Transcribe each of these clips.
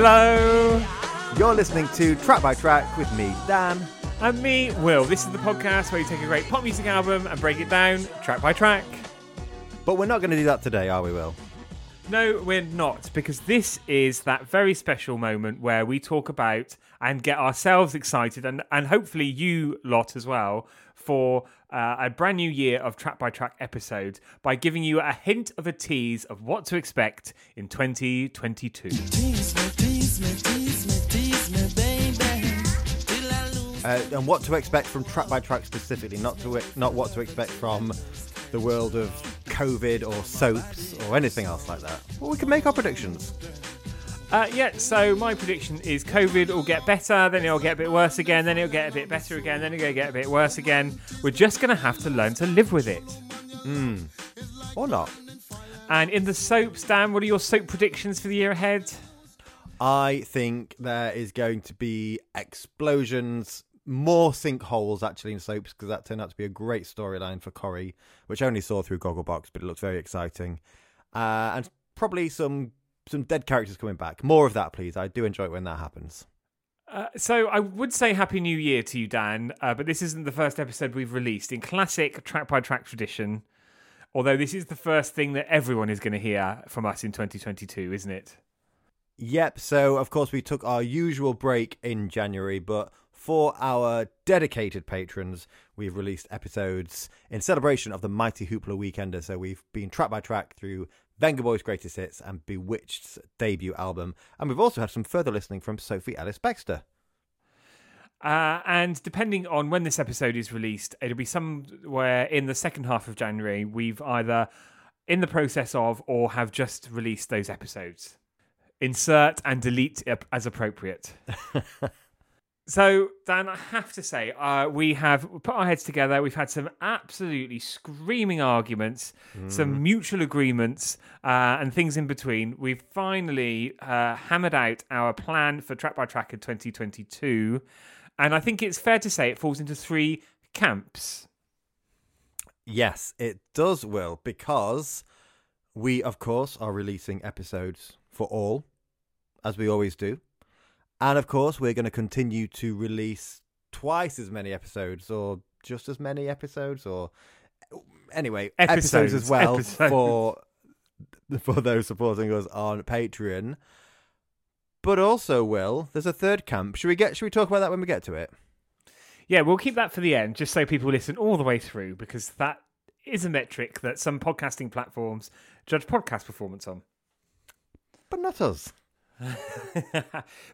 Hello, You're listening to Track by Track with me, Dan. and me, Will. This is the podcast where we take a great pop music album and break it down track by track. But we're not going to do that today, are we, Will? No, we're not, because this is that very special moment where we talk about and get ourselves excited, and, and hopefully you lot as well, for uh, a brand new year of track by track episodes by giving you a hint of a tease of what to expect in 2022. Uh, and what to expect from Track by Track specifically, not to not what to expect from the world of COVID or soaps or anything else like that. Well, we can make our predictions. Uh, yeah, so my prediction is COVID will get better, then it'll get a bit worse again, then it'll get a bit better again, then it'll get a bit worse again. We're just going to have to learn to live with it. Or not. And in the soaps, Dan, what are your soap predictions for the year ahead? I think there is going to be explosions, more sinkholes actually in soaps because that turned out to be a great storyline for Corrie, which I only saw through Gogglebox, but it looks very exciting. Uh, and probably some some dead characters coming back. More of that, please. I do enjoy it when that happens. Uh, so I would say Happy New Year to you, Dan, uh, but this isn't the first episode we've released in classic track by track tradition. Although this is the first thing that everyone is going to hear from us in 2022, isn't it? Yep. So of course we took our usual break in January, but for our dedicated patrons, we've released episodes in celebration of the Mighty Hoopla Weekender. So we've been track by track through Vengaboys' Greatest Hits and B*Witched's debut album, and we've also had some further listening from Sophie Ellis-Bextor. Uh, and depending on when this episode is released, it'll be somewhere in the second half of January. We've either in the process of or have just released those episodes. Insert and delete as appropriate. so, Dan, I have to say, uh, we have put our heads together. We've had some absolutely screaming arguments, some mutual agreements, uh, and things in between. We've finally uh, hammered out our plan for track by track in 2022. And I think it's fair to say it falls into three camps. Yes, it does, Will, because we, of course, are releasing episodes for all, as we always do. And of course, we're going to continue to release twice as many episodes, or just as many episodes, or anyway, episodes, Episodes, as well episodes. for for those supporting us on Patreon. But also, Will, there's a third camp. Should we get? Should we talk about that when we get to it? Yeah, we'll keep that for the end, just so people listen all the way through, because that is a metric that some podcasting platforms judge podcast performance on. But not us.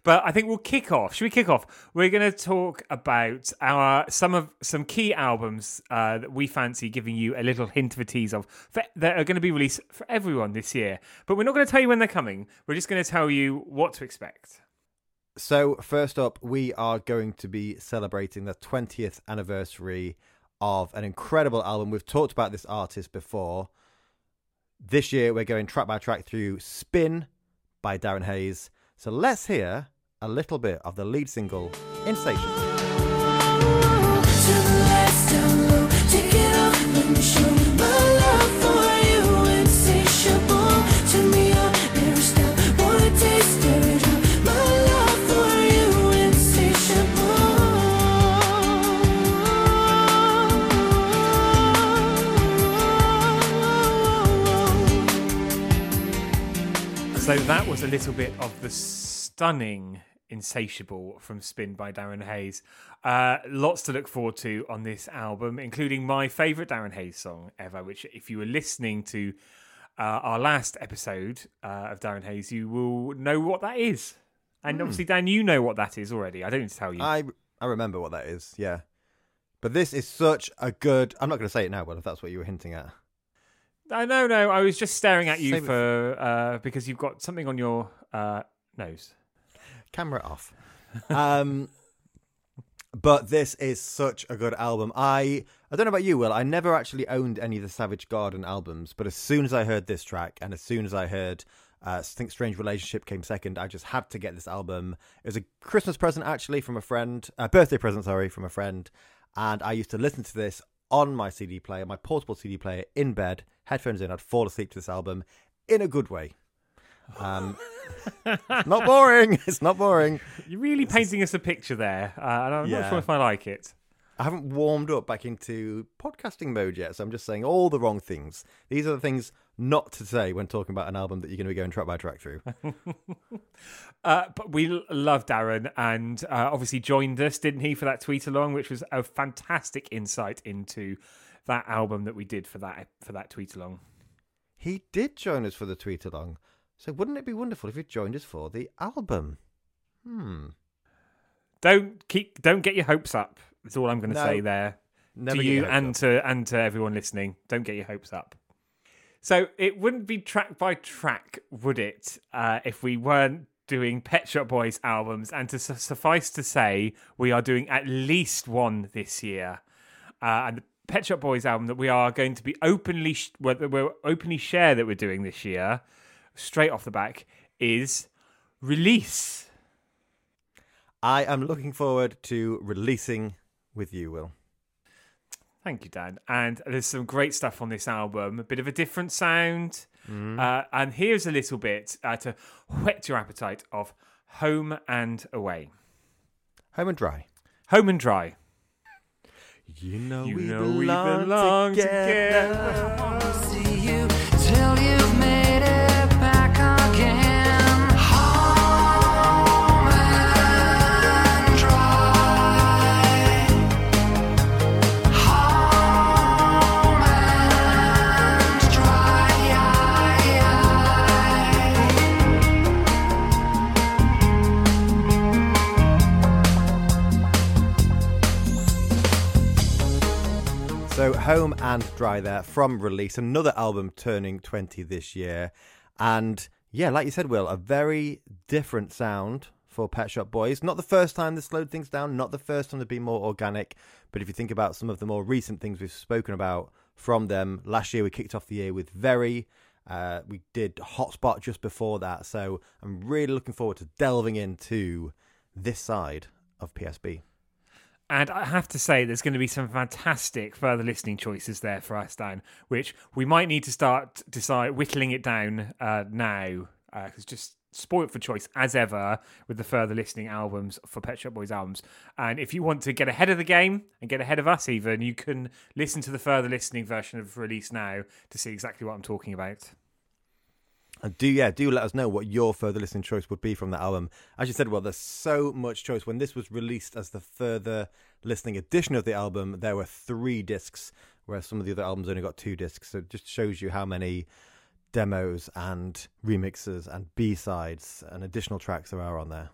but I think we'll kick off. Should we kick off? We're going to talk about our some of some key albums uh, that we fancy giving you a little hint of a tease of for, that are going to be released for everyone this year. But we're not going to tell you when they're coming. We're just going to tell you what to expect. So, first up, we are going to be celebrating the 20th anniversary of an incredible album. We've talked about this artist before. This year, we're going track by track through Spin by Darren Hayes. So, let's hear a little bit of the lead single, Insatiable. Little bit of the stunning Insatiable from Spin by Darren Hayes. Uh, lots to look forward to on this album, including my favourite Darren Hayes song ever, which, if you were listening to uh, our last episode uh, of Darren Hayes, you will know what that is. And obviously, Dan, you know what that is already. I don't need to tell you. I, I remember what that is, yeah. But this is such a good. I'm not going to say it now, but if that's what you were hinting at. I no, no. I was just staring at you Save it for uh, because you've got something on your uh, nose. camera off. Um, but this is such a good album. I I don't know about you, Will. I never actually owned any of the Savage Garden albums, but as soon as I heard this track, and as soon as I heard uh, I think Strange Relationship came second, I just had to get this album. It was a Christmas present actually from a friend, a birthday present, sorry, from a friend, and I used to listen to this on my CD player, my portable CD player, in bed, headphones in. I'd fall asleep to this album in a good way. Um, it's not boring. It's not boring. You're really painting us a picture there, uh, and I'm Yeah. not sure if I like it. I haven't warmed up back into podcasting mode yet, so I'm just saying all the wrong things. These are the things not to say when talking about an album that you're going to be going track by track through. Uh, but we l- love Darren, and uh, obviously joined us, didn't he, for that tweet along, which was a fantastic insight into that album that we did for that for that tweet along. he did join us for the tweet along, so wouldn't it be wonderful if he joined us for the album? Hmm. Don't keep, don't get your hopes up. That's all I'm going to No. say there Never to you and up. to and to everyone listening. Don't get your hopes up. So it wouldn't be track by track, would it, uh, if we weren't doing Pet Shop Boys albums? And to su- suffice to say, we are doing at least one this year. Uh, and Pet Shop Boys album that we are going to be openly sh- we're openly share that we're doing this year, straight off the back, is Release. I am looking forward to releasing with you, Will. Thank you, Dan. And there's some great stuff on this album. A bit of a different sound. Uh, and here's a little bit uh, to whet your appetite of Home and Away. Home and dry. Home and Dry. You know, You we, know we belong belong together. together. So, Home and Dry there from release, another album turning 20 this year. And yeah, like you said, Will, a very different sound for Pet Shop Boys. Not the first time they slowed things down, not the first time they've been more organic. But if you think about some of the more recent things we've spoken about from them, last year we kicked off the year with Very. Uh, we did Hotspot just before that. So, I'm really looking forward to delving into this side of PSB. And I have to say, there's going to be some fantastic further listening choices there for us, Dan, which we might need to start decide whittling it down uh, now. Because just spoilt for choice as ever with the further listening albums for Pet Shop Boys albums. And if you want to get ahead of the game and get ahead of us, even you can listen to the further listening version of Release Now to see exactly what I'm talking about. And do yeah, do let us know what your further listening choice would be from that album. As you said, well, there's so much choice. When this was released as the further listening edition of the album, there were three discs, whereas some of the other albums only got two discs. So it just shows you how many demos and remixes and B sides and additional tracks there are on there.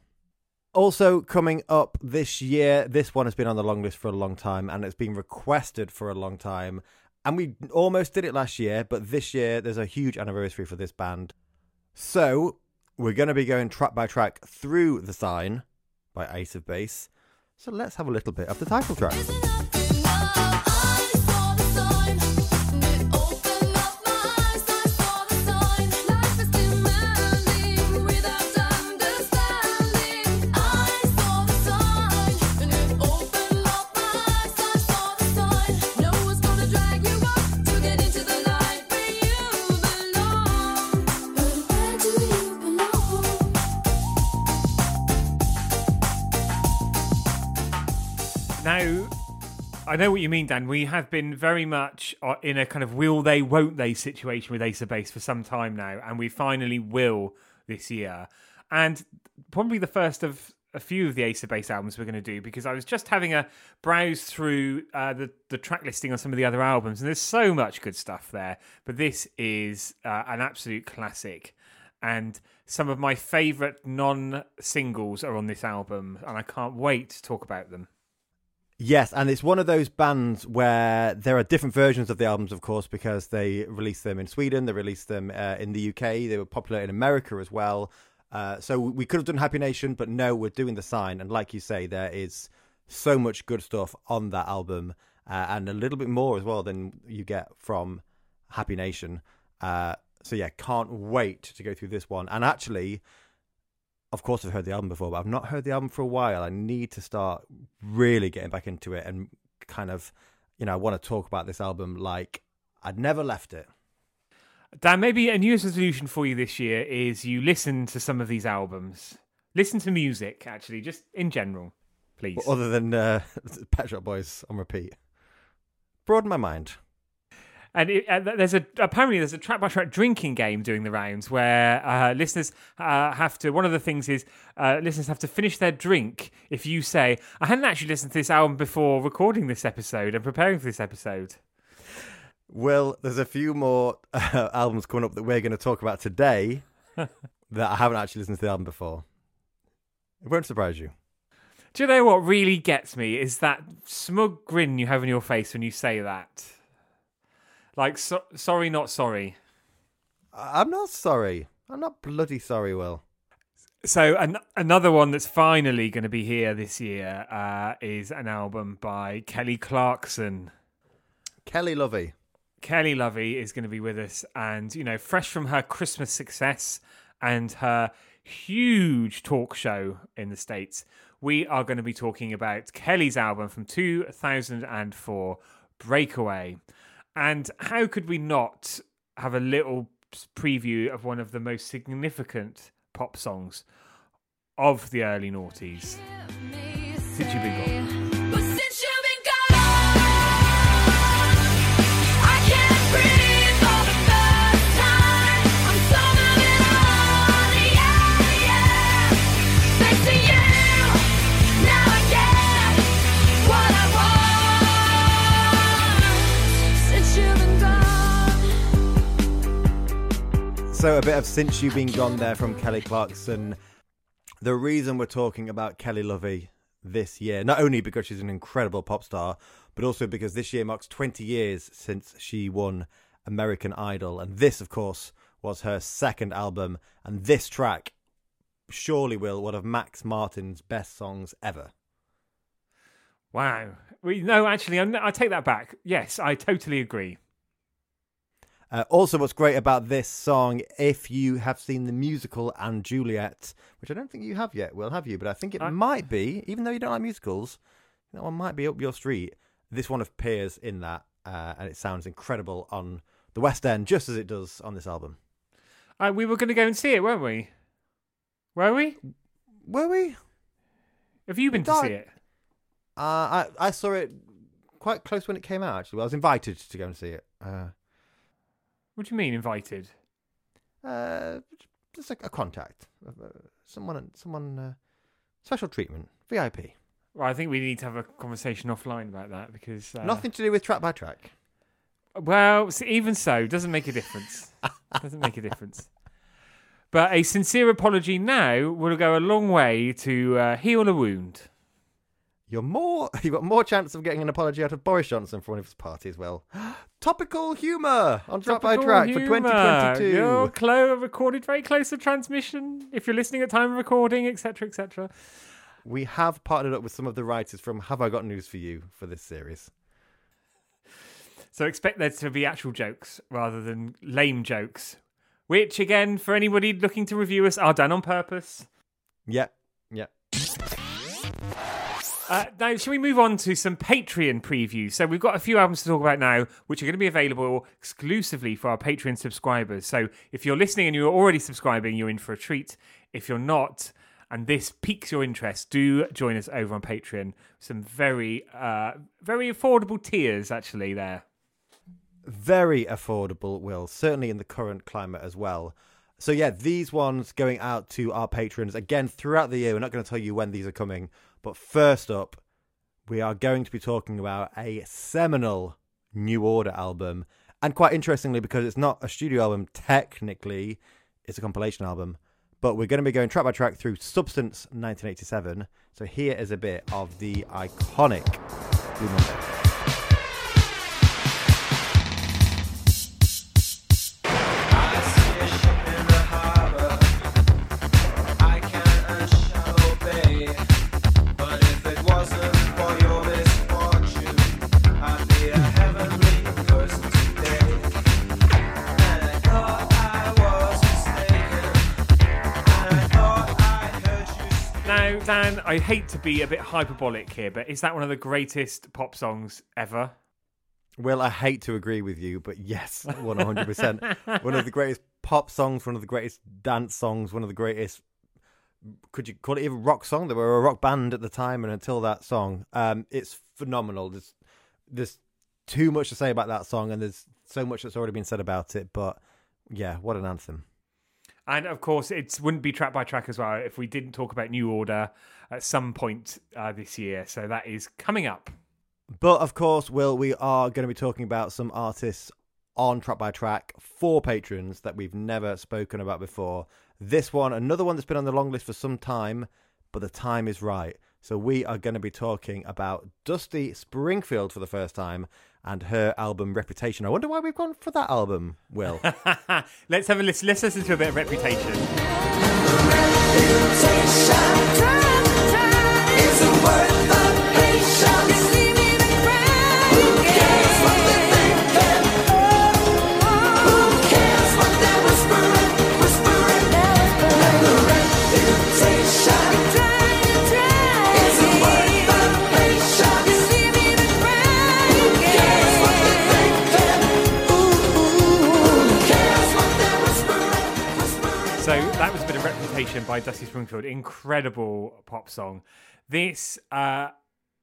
Also, coming up this year, this one has been on the long list for a long time and it's been requested for a long time. And we almost did it last year, but this year there's a huge anniversary for this band. So, we're going to be going track by track through The Sign by Ace of Base. So, let's have a little bit of the title track. I know what you mean, Dan. We have been very much uh, in a kind of will they, won't they situation with Ace of Base for some time now, and we finally will this year. And probably the first of a few of the Ace of Base albums we're going to do because I was just having a browse through uh, the the track listing on some of the other albums, and there's so much good stuff there. But this is uh, an absolute classic. And some of my favourite non singles are on this album, and I can't wait to talk about them. Yes, and it's one of those bands where there are different versions of the albums, of course, because they released them in Sweden, they released them uh, in the UK, they were popular in America as well. Uh, so we could have done Happy Nation, but no, we're doing the sign. And like you say, there is so much good stuff on that album, uh, and a little bit more as well than you get from Happy Nation. Uh, so yeah, can't wait to go through this one. And actually, of course, I've heard the album before, but I've not heard the album for a while. I need to start really getting back into it and kind of, you know, I want to talk about this album like I'd never left it. Dan, maybe a New resolution for you this year is you listen to some of these albums. Listen to music, actually, just in general, please. Other than uh, Pet Shop Boys on repeat. Broaden my mind. And it, uh, there's a apparently there's a track by track drinking game doing the rounds where uh, listeners uh, have to. One of the things is uh, listeners have to finish their drink if you say, "I hadn't actually listened to this album before recording this episode and preparing for this episode." Well, there's a few more uh, albums coming up that we're going to talk about today that I haven't actually listened to the album before. It won't surprise you. Do you know what really gets me is that smug grin you have on your face when you say that. Like, so- sorry, not sorry. I'm not sorry. I'm not bloody sorry, Will. So an- another one that's finally going to be here this year uh, is an album by Kelly Clarkson. Kelly Lovey. Kelly Lovey is going to be with us, and you know, fresh from her Christmas success and her huge talk show in the states, we are going to be talking about Kelly's album from 2004, Breakaway. And how could we not have a little preview of one of the most significant pop songs of the early noughties? Since you've been gone. So, a bit of Since You've Been Gone there from Kelly Clarkson. The reason we're talking about Kelly Lovey this year, not only because she's an incredible pop star, but also because this year marks 20 years since she won American Idol. And this, of course, was her second album. And this track surely will one of Max Martin's best songs ever. Wow. We, no, actually, I take that back. Yes, I totally agree. Uh, also, what's great about this song, if you have seen the musical and Juliet, which I don't think you have yet, Will, have you? But I think it I- might be, even though you don't like musicals, that one might be up your street. This one appears in that, uh, and it sounds incredible on the West End, just as it does on this album. Uh, we were going to go and see it, weren't we? Were we? Were we? Have you been to see it? Uh, I I saw it quite close when it came out. Actually, well, I was invited to go and see it. Uh, What do you mean invited? uh, just a, a contact, uh, someone, someone, uh, special treatment, VIP. Well, I think we need to have a conversation offline about that because uh, Nothing to do with track by track. Well, even so, doesn't make a difference. doesn't make a difference. But a sincere apology now will go a long way to uh, heal a wound. You're more. You've got more chance of getting an apology out of Boris Johnson for one of his parties. As well, topical humour on track by track for 2022. You're clo- recorded very close to transmission. If you're listening at time of recording, etc., etc. We have partnered up with some of the writers from Have I Got News for You for this series. So expect there to be actual jokes rather than lame jokes, which again, for anybody looking to review us, are done on purpose. Yep, yep. Uh, now, shall we move on to some Patreon previews? So, we've got a few albums to talk about now, which are going to be available exclusively for our Patreon subscribers. So, if you're listening and you're already subscribing, you're in for a treat. If you're not, and this piques your interest, do join us over on Patreon. Some very, uh, very affordable tiers, actually, there. Very affordable, Will. Certainly in the current climate as well. So, yeah, these ones going out to our patrons again throughout the year. We're not going to tell you when these are coming. But first up, we are going to be talking about a seminal New Order album. And quite interestingly, because it's not a studio album, technically, it's a compilation album. But we're going to be going track by track through Substance 1987. So here is a bit of the iconic Blue Monday. Dan, I hate to be a bit hyperbolic here, but is that one of the greatest pop songs ever? Well, I hate to agree with you, but yes, 100%. one of the greatest pop songs, one of the greatest dance songs, one of the greatest. Could you call it even rock song? They were a rock band at the time, and until that song, um, it's phenomenal. There's, there's too much to say about that song, and there's so much that's already been said about it. But yeah, what an anthem! And of course, it wouldn't be track by track as well if we didn't talk about New Order at some point uh, this year. So that is coming up. But of course, Will, we are going to be talking about some artists on track by track for patrons that we've never spoken about before. This one, another one that's been on the long list for some time, but the time is right. So we are going to be talking about Dusty Springfield for the first time and her album Reputation. I wonder why we've gone for that album, Will. Let's have a listen. Let's listen to a bit of Reputation. So by Dusty Springfield. Incredible pop song. This, uh,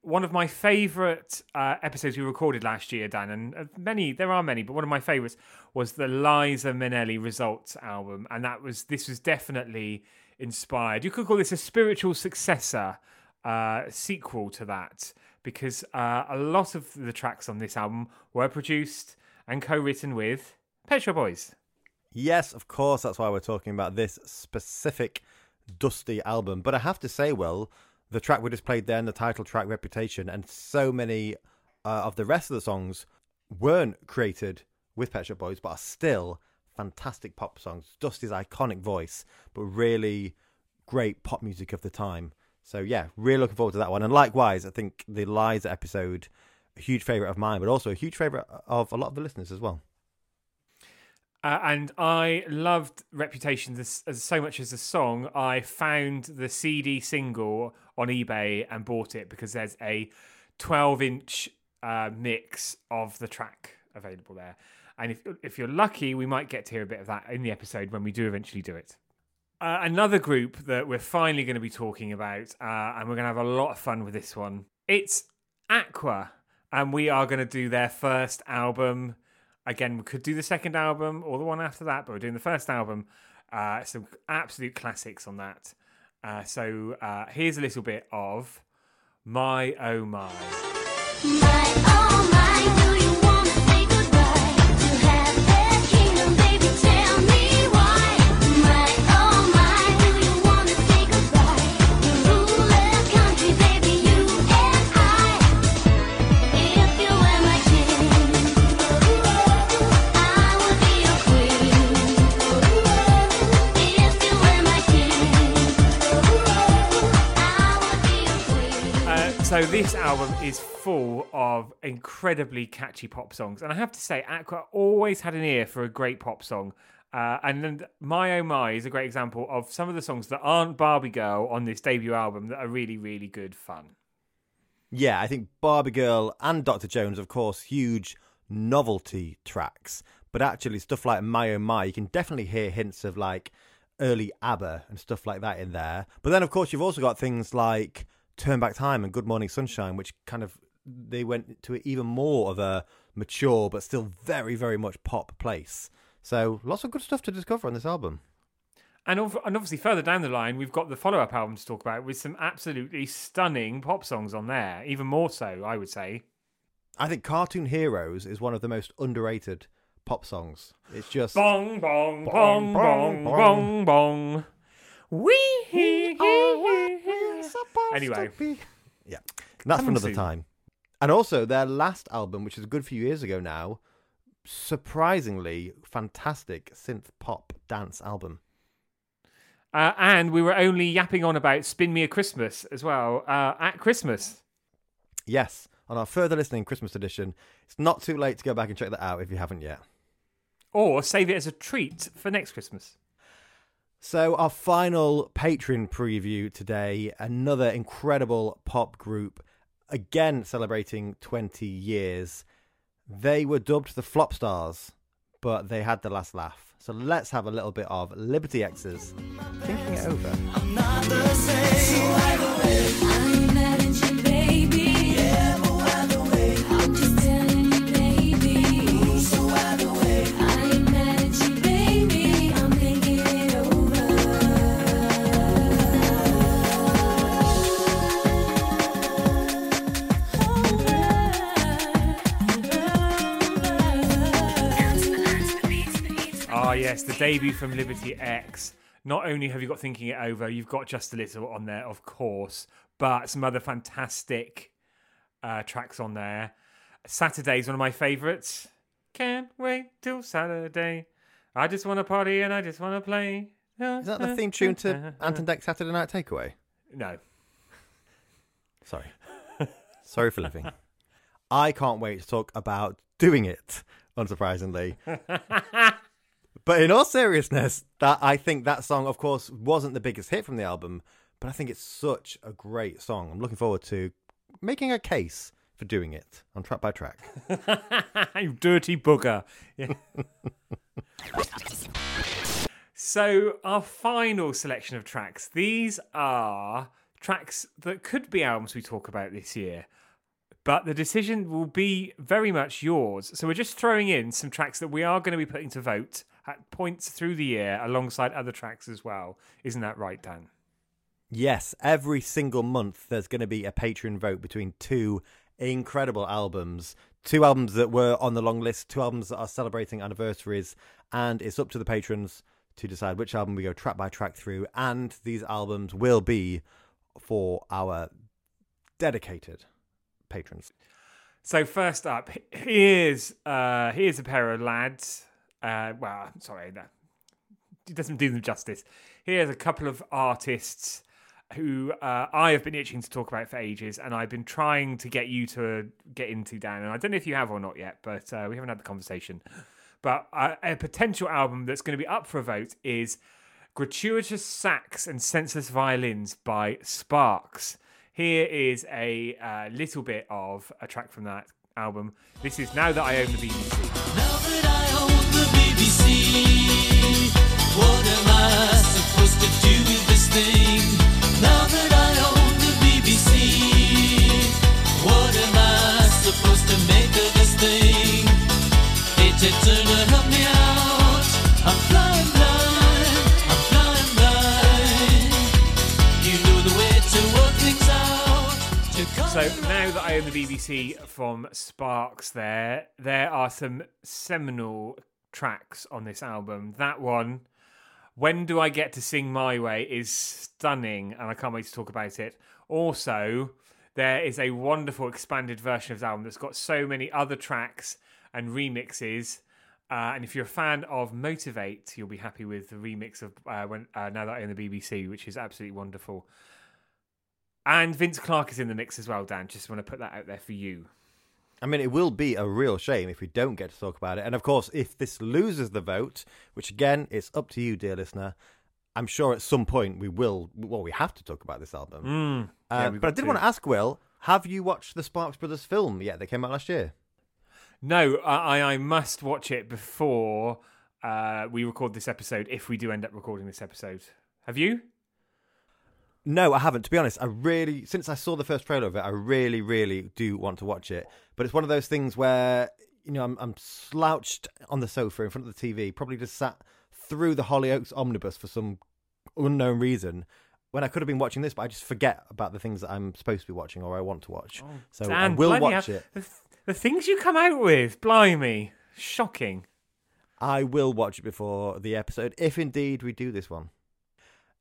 one of my favourite uh, episodes we recorded last year, Dan, and uh, many, there are many, but one of my favourites was the Liza Minnelli Results album. And that was, this was definitely inspired. You could call this a spiritual successor, uh, sequel to that, because uh, a lot of the tracks on this album were produced and co written with Pet Shop Boys. Yes, of course, that's why we're talking about this specific Dusty album. But I have to say, Will, the track we just played then, the title track Reputation, and so many uh, of the rest of the songs weren't created with Pet Shop Boys, but are still fantastic pop songs. Dusty's iconic voice, but really great pop music of the time. So yeah, really looking forward to that one. And likewise, I think the Liza episode, a huge favourite of mine, but also a huge favourite of a lot of the listeners as well. Uh, and I loved Reputation this, as so much as the song. I found the CD single on eBay and bought it because there's a 12 inch uh, mix of the track available there. And if if you're lucky, we might get to hear a bit of that in the episode when we do eventually do it. Uh, another group that we're finally going to be talking about, uh, and we're going to have a lot of fun with this one. It's Aqua, and we are going to do their first album. Again, we could do the second album or the one after that, but we're doing the first album. Uh, some absolute classics on that. Uh, so uh, here's a little bit of My Oh My. My oh my, so this album is full of incredibly catchy pop songs, and I have to say, Aqua always had an ear for a great pop song. Uh, and then My Oh My is a great example of some of the songs that aren't Barbie Girl on this debut album that are really, really good fun. Yeah, I think Barbie Girl and Dr. Jones, of course, huge novelty tracks. But actually, stuff like My Oh My, you can definitely hear hints of like early ABBA and stuff like that in there. But then, of course, you've also got things like Turn Back Time and Good Morning Sunshine, which kind of they went to even more of a mature but still very, very much pop place. So lots of good stuff to discover on this album. And, and obviously, further down the line, we've got the follow up album to talk about with some absolutely stunning pop songs on there. Even more so, I would say. I think Cartoon Heroes is one of the most underrated pop songs. It's just Bong, bong, bong, bong, bong, bong. Wee Anyway. Yeah. And that's for Coming another soon. time. And also their last album, which is a good few years ago now, surprisingly fantastic synth pop dance album. Uh, and we were only yapping on about Spin Me a Christmas as well uh, at Christmas. Yes, on our further listening Christmas edition. It's not too late to go back and check that out if you haven't yet. Or save it as a treat for next Christmas. So, our final Patreon preview today, another incredible pop group, again celebrating 20 years. They were dubbed the Flop Stars, but they had the last laugh. So let's have a little bit of Liberty X's thinking it over. Yes, the debut from Liberty X. Not only have you got Thinking It Over, you've got Just a Little on there, of course, but some other fantastic uh, tracks on there. Saturday's one of my favourites. Can't wait till Saturday. I just want to party and I just want to play. Is that the theme tune to Ant and Dec Saturday Night Takeaway? No. Sorry. Sorry for living. I can't wait to talk about doing it, unsurprisingly. but in all seriousness, that I think that song, of course, wasn't the biggest hit from the album, but I think it's such a great song. I'm looking forward to making a case for doing it on track by track. you dirty. Yeah. so, our final selection of tracks. These are tracks that could be albums we talk about this year, but the decision will be very much yours. So, we're just throwing in some tracks that we are going to be putting to vote at points through the year alongside other tracks as well. Isn't that right, Dan? Yes, every single month there's going to be a Patreon vote between two incredible albums. Two albums that were on the long list, two albums that are celebrating anniversaries, and it's up to the patrons to decide which album we go track by track through. And these albums will be for our dedicated patrons. So first up, here's uh, here's a pair of lads. Uh, well, sorry, that it doesn't do them justice. Here's a couple of artists who uh, I have been itching to talk about for ages, and I've been trying to get you to get into Dan. And I don't know if you have or not yet, but uh, we haven't had the conversation. But uh, a potential album that's going to be up for a vote is Gratuitous Sax and Senseless Violins by Sparks. Here is a uh, little bit of a track from that album. This is Now That I Own the BBC. From Sparks, there there are some seminal tracks on this album. That one, "When Do I Get to Sing My Way," is stunning, and I can't wait to talk about it. Also, there is a wonderful expanded version of the album that's got so many other tracks and remixes. Uh, and if you're a fan of Motivate, you'll be happy with the remix of uh, when uh, now that I own the BBC, which is absolutely wonderful. And Vince Clarke is in the mix as well, Dan. Just want to put that out there for you. I mean, it will be a real shame if we don't get to talk about it. And of course, if this loses the vote, which again, it's up to you, dear listener, I'm sure at some point we will, well, we have to talk about this album. Mm. Uh, Yeah, but I did to. want to ask, Will, have you watched the Sparks Brothers film yet? They came out last year. No, I, I- I must watch it before uh, we record this episode, if we do end up recording this episode. Have you? No, I haven't. To be honest, I really, since I saw the first trailer of it, I really, really do want to watch it. But it's one of those things where, you know, I'm, I'm slouched on the sofa in front of the TV, probably just sat through the Hollyoaks omnibus for some unknown reason. When I could have been watching this, but I just forget about the things that I'm supposed to be watching or I want to watch. Oh, so I Dan, will watch it. The, the things you come out with, blimey. Shocking. I will watch it before the episode, if indeed we do this one.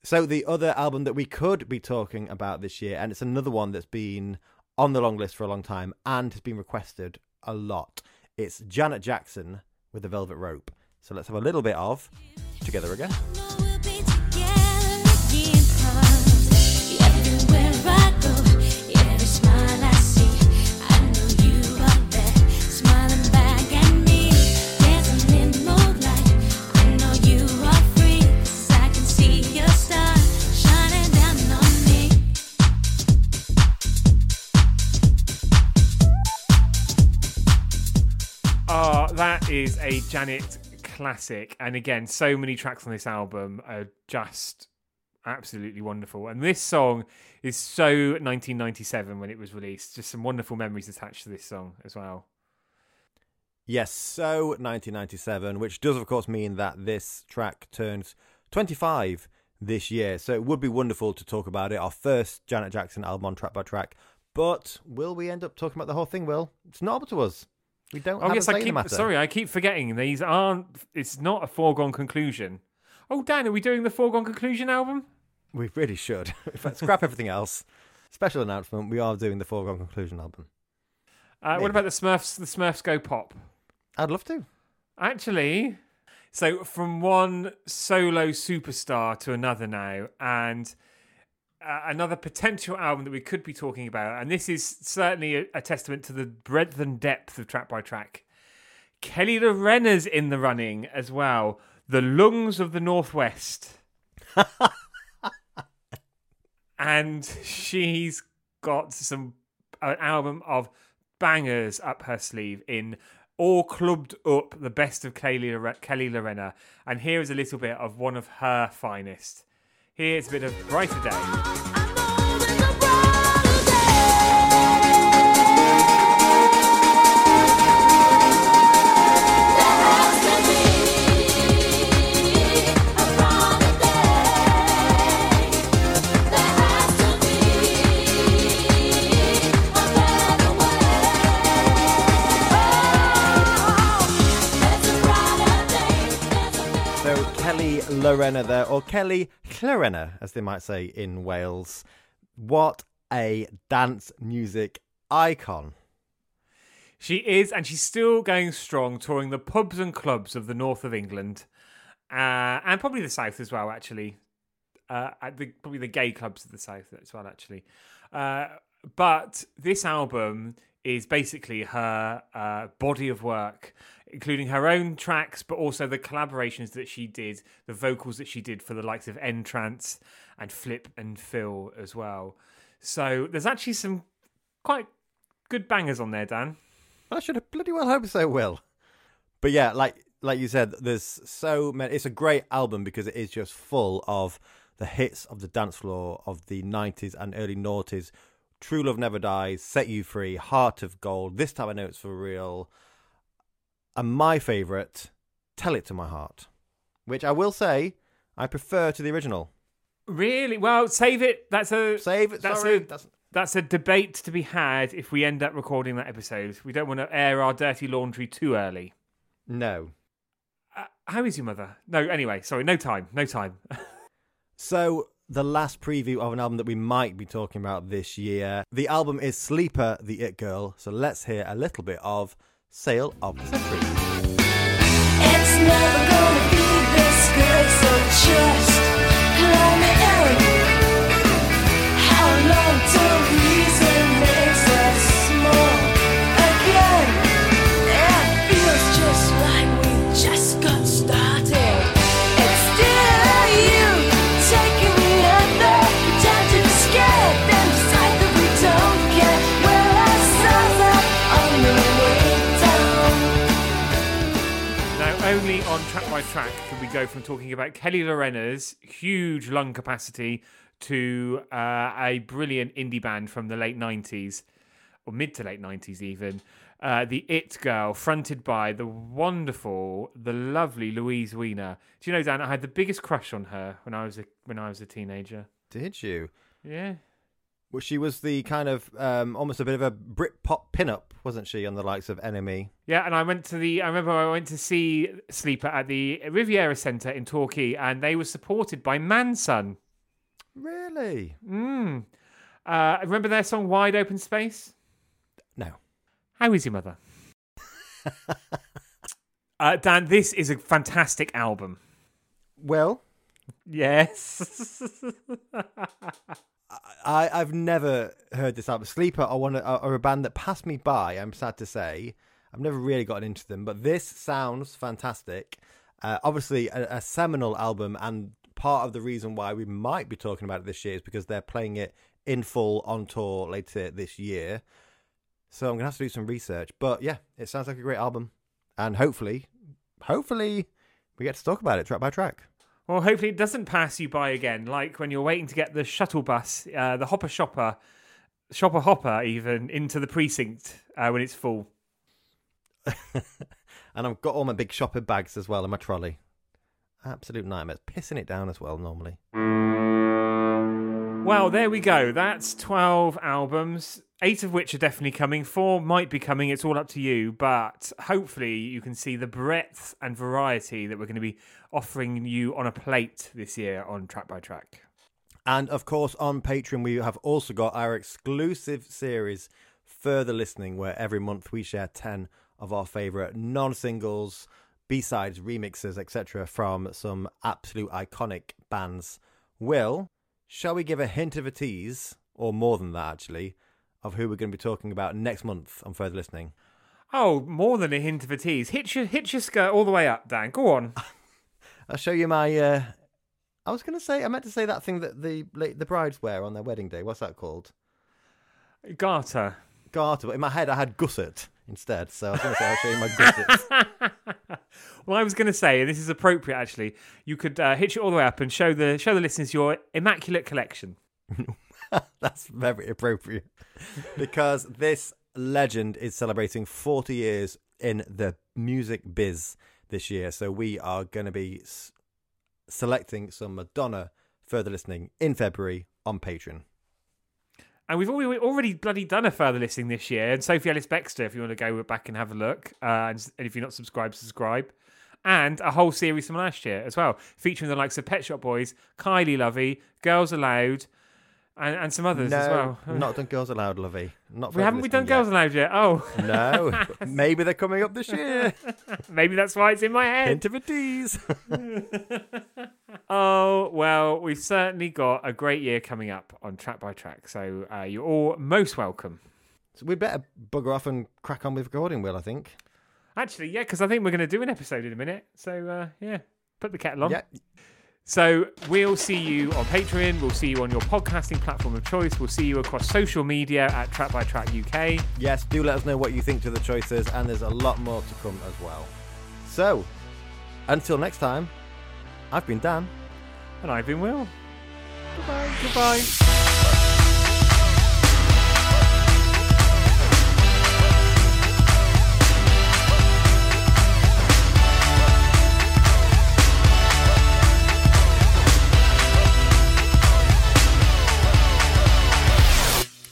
So, the other album that we could be talking about this year, and it's another one that's been on the long list for a long time and has been requested a lot. It's Janet Jackson with the Velvet Rope. So, let's have a little bit of Together Again. Is a Janet classic, and again, so many tracks on this album are just absolutely wonderful. And this song is so 1997 when it was released. Just some wonderful memories attached to this song as well. Yes, so 1997, which does, of course, mean that this track turns 25 this year. So it would be wonderful to talk about it, our first Janet Jackson album on track by track. But will we end up talking about the whole thing, Will? It's not up to us. We don't Oh have yes, I keep sorry, I keep forgetting these aren't. It's not a foregone conclusion. Oh, Dan, are we doing the foregone conclusion album? We really should. In fact, scrap everything else. Special announcement: we are doing the Foregone Conclusion album. Uh, what about the Smurfs? The Smurfs go pop. I'd love to. Actually, so from one solo superstar to another now, and uh, another potential album that we could be talking about, and this is certainly a, a testament to the breadth and depth of track by track. Kelly Llorenna's in the running as well. The Lungs of the Northwest. and she's got some an album of bangers up her sleeve in all clubbed up the best of Kelly, Kelly Llorenna. And here is a little bit of one of her finest. Here's a bit of Brighter Day. Llorenna there, or Kelly Llorenna, as they might say in Wales. What a dance music icon! She is, and she's still going strong, touring the pubs and clubs of the north of England, uh, and probably the south as well. Actually, uh, at the, probably the gay clubs of the south as well. Actually, uh, but this album is basically her uh, body of work, including her own tracks, but also the collaborations that she did, the vocals that she did for the likes of N-Trance and Flip and Fill as well. So there's actually some quite good bangers on there, Dan. I should have bloody well hope so, Will. But yeah, like like you said, there's so many. It's a great album because it is just full of the hits of the dance floor of the 90s and early noughties. True Love Never Dies, Set You Free, Heart of Gold. This time I know it's for real. And my favourite, Tell It to My Heart, which I will say I prefer to the original. Really? Well, save it. That's a Save it. That's sorry, a- that's that's a debate to be had if we end up recording that episode. We don't want to air our dirty laundry too early. no. Uh, how is your mother? No, anyway, sorry, no time, no time. So, the last preview of an album that we might be talking about this year. The album is Sleeper, the It Girl. So, let's hear a little bit of Sale of the Century. By track can we go from talking about Kelly Llorenna's huge lung capacity to uh, a brilliant indie band from the late 90s, or mid to late 90s even. Uh, the It Girl, fronted by the wonderful, the lovely Louise Wener. Do you know, Dan? I had the biggest crush on her when I was a when I was a teenager. Did you? Yeah, Well, she was the kind of um, almost a bit of a Brit Britpop pinup, wasn't she, on the likes of Enemy? Yeah, and I went to the. I remember I went to see Sleeper at the Riviera Centre in Torquay, and they were supported by Mansun. Really? Mm. Uh, remember their song "Wide Open Space"? No. How is your mother? uh, Dan, this is a fantastic album. Well, Yes. I, I've never heard this album. Sleeper are one are a band that passed me by. I'm sad to say. I've never really gotten into them, but this sounds fantastic. Uh, obviously, a, a seminal album, and part of the reason why we might be talking about it this year is because they're playing it in full on tour later this year. So I'm gonna have to do some research. But yeah, it sounds like a great album. and hopefully, hopefully, we get to talk about it track by track. Well, hopefully it doesn't pass you by again, like when you're waiting to get the shuttle bus, uh, the hopper shopper, shopper hopper, even into the precinct uh, when it's full. And I've got all my big shopping bags as well in my trolley. Absolute nightmare. Pissing it down as well normally. Well, there we go. That's 12 albums, eight of which are definitely coming. Four might be coming. It's all up to you. But hopefully, you can see the breadth and variety that we're going to be offering you on a plate this year on Track by Track. And of course, on Patreon, we have also got our exclusive series, Further Listening, where every month we share 10 of our favourite non singles, B sides, remixes, etc., from some absolute iconic bands. Will, shall we give a hint of a tease, or more than that actually, of who we're going to be talking about next month on Further Listening? Oh, more than a hint of a tease. Hitch your, hitch your skirt all the way up, Dan. Go on. I'll show you my. Uh, I was going to say, I meant to say that thing that the the brides wear on their wedding day. What's that called? Garter. garter, but in my head I had gusset instead. So I was going to say I'll show you my gusset. Well, I was going to say, and this is appropriate actually, you could uh, hitch it all the way up and show the show the listeners your immaculate collection. That's very appropriate because this legend is celebrating 40 years in the music biz this year. So we are going to be s- selecting some Madonna further listening in February on Patreon. And we've already, already bloody done a further listening this year. And Sophie Ellis Bextor, if you want to go back and have a look, uh, and, and if you're not subscribed, subscribe. And a whole series from last year as well, featuring the likes of Pet Shop Boys, Kylie Lovey, Girls Aloud, and, and some others as well. not done Girls Aloud, Lovey. Not we haven't we done Listening Girls Aloud yet? Oh. No, maybe they're coming up this year. maybe that's why it's in my head. Hint of a tease. Oh, well, we've certainly got a great year coming up on Track by Track. So uh, you're all most welcome. so we'd better bugger off and crack on with recording, Will. I think. Actually, yeah, because I think we're going to do an episode in a minute. So, uh, yeah, put the kettle on. Yeah, So we'll see you on Patreon. We'll see you on your podcasting platform of choice. We'll see you across social media at Track by Track UK. Yes, do let us know what you think to the choices, and there's a lot more to come as well. So, until next time, I've been Dan. And I've been Will. Goodbye. Goodbye.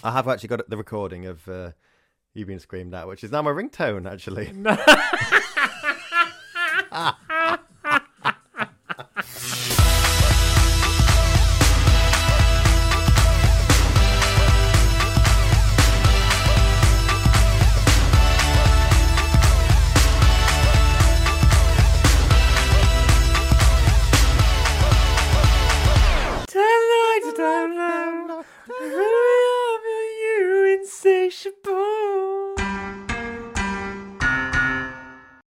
I have actually got the recording of uh, you being screamed at, which is now my ringtone, actually.